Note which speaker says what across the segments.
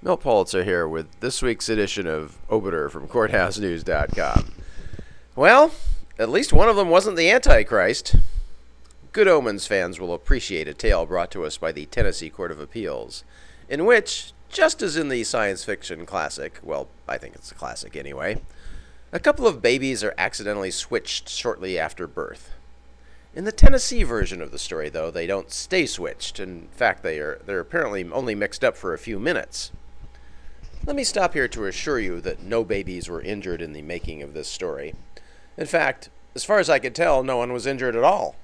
Speaker 1: Milt Policzer here with this week's edition of Obiter from CourthouseNews.com. Well, at least one of them wasn't the Antichrist. Good Omens fans will appreciate a tale brought to us by the Tennessee Court of Appeals, in which, just as in the science fiction classic, well, I think it's a classic anyway, a couple of babies are accidentally switched shortly after birth. In the Tennessee version of the story, though, they don't stay switched. In fact, they are they're apparently only mixed up for a few minutes. Let me stop here to assure you that no babies were injured in the making of this story. In fact, as far as I could tell, no one was injured at all.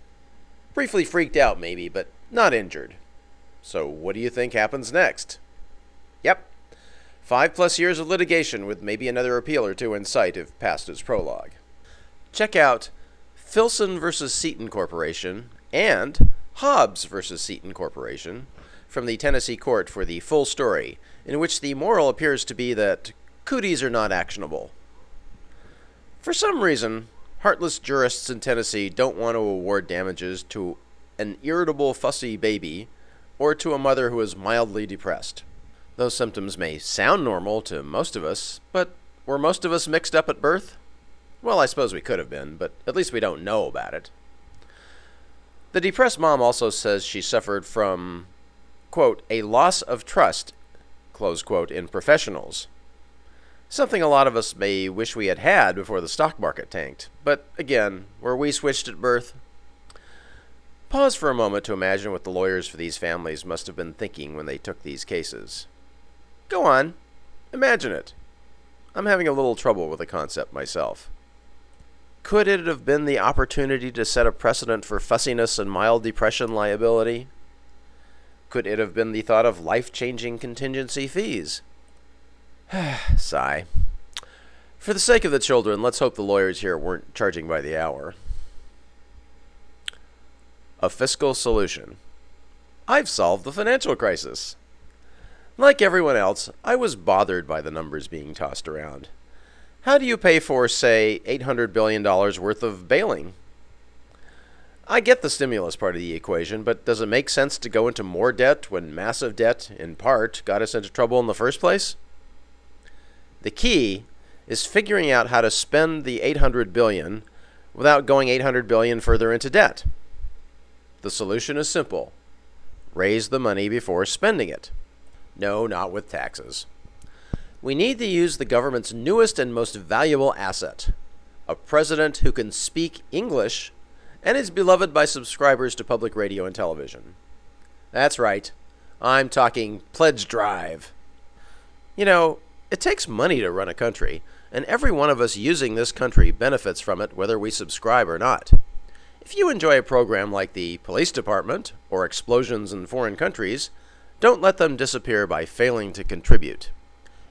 Speaker 1: Briefly freaked out, maybe, but not injured. So, what do you think happens next? Yep, five plus years of litigation with maybe another appeal or two in sight if passed as prologue. Check out Filson versus Seton Corporation and Hobbs versus Seton Corporation from the Tennessee court for the full story, in which the moral appears to be that cooties are not actionable. For some reason, heartless jurists in Tennessee don't want to award damages to an irritable, fussy baby or to a mother who is mildly depressed. Those symptoms may sound normal to most of us, but were most of us mixed up at birth? Well, I suppose we could have been, but at least we don't know about it. The depressed mom also says she suffered from quote, a loss of trust, close quote, in professionals. Something a lot of us may wish we had had before the stock market tanked. But again, were we switched at birth? Pause for a moment to imagine what the lawyers for these families must have been thinking when they took these cases. Go on, imagine it. I'm having a little trouble with the concept myself. Could it have been the opportunity to set a precedent for fussiness and mild depression liability? Could it have been the thought of life changing contingency fees? Sigh. For the sake of the children, let's hope the lawyers here weren't charging by the hour. A fiscal solution. I've solved the financial crisis. Like everyone else, I was bothered by the numbers being tossed around. How do you pay for, say, $800 billion worth of bailing? I get the stimulus part of the equation, but does it make sense to go into more debt when massive debt, in part, got us into trouble in the first place? The key is figuring out how to spend the 800 billion without going 800 billion further into debt. The solution is simple. Raise the money before spending it. No, not with taxes. We need to use the government's newest and most valuable asset, a president who can speak English and is beloved by subscribers to public radio and television. That's right, I'm talking Pledge Drive. You know, it takes money to run a country, and every one of us using this country benefits from it whether we subscribe or not. If you enjoy a program like the Police Department or Explosions in Foreign Countries, don't let them disappear by failing to contribute.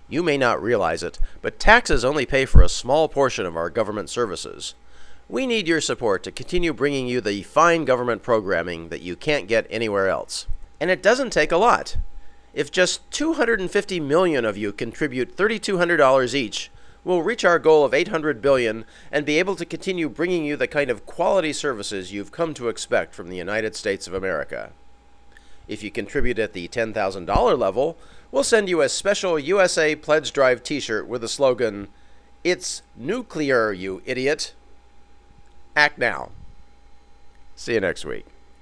Speaker 1: You may not realize it, but taxes only pay for a small portion of our government services. We need your support to continue bringing you the fine government programming that you can't get anywhere else. And it doesn't take a lot. If just 250 million of you contribute $3200 each, we'll reach our goal of 800 billion and be able to continue bringing you the kind of quality services you've come to expect from the United States of America. If you contribute at the $10,000 level, we'll send you a special USA Pledge Drive t-shirt with the slogan, It's nuclear, you idiot. Act now. See you next week.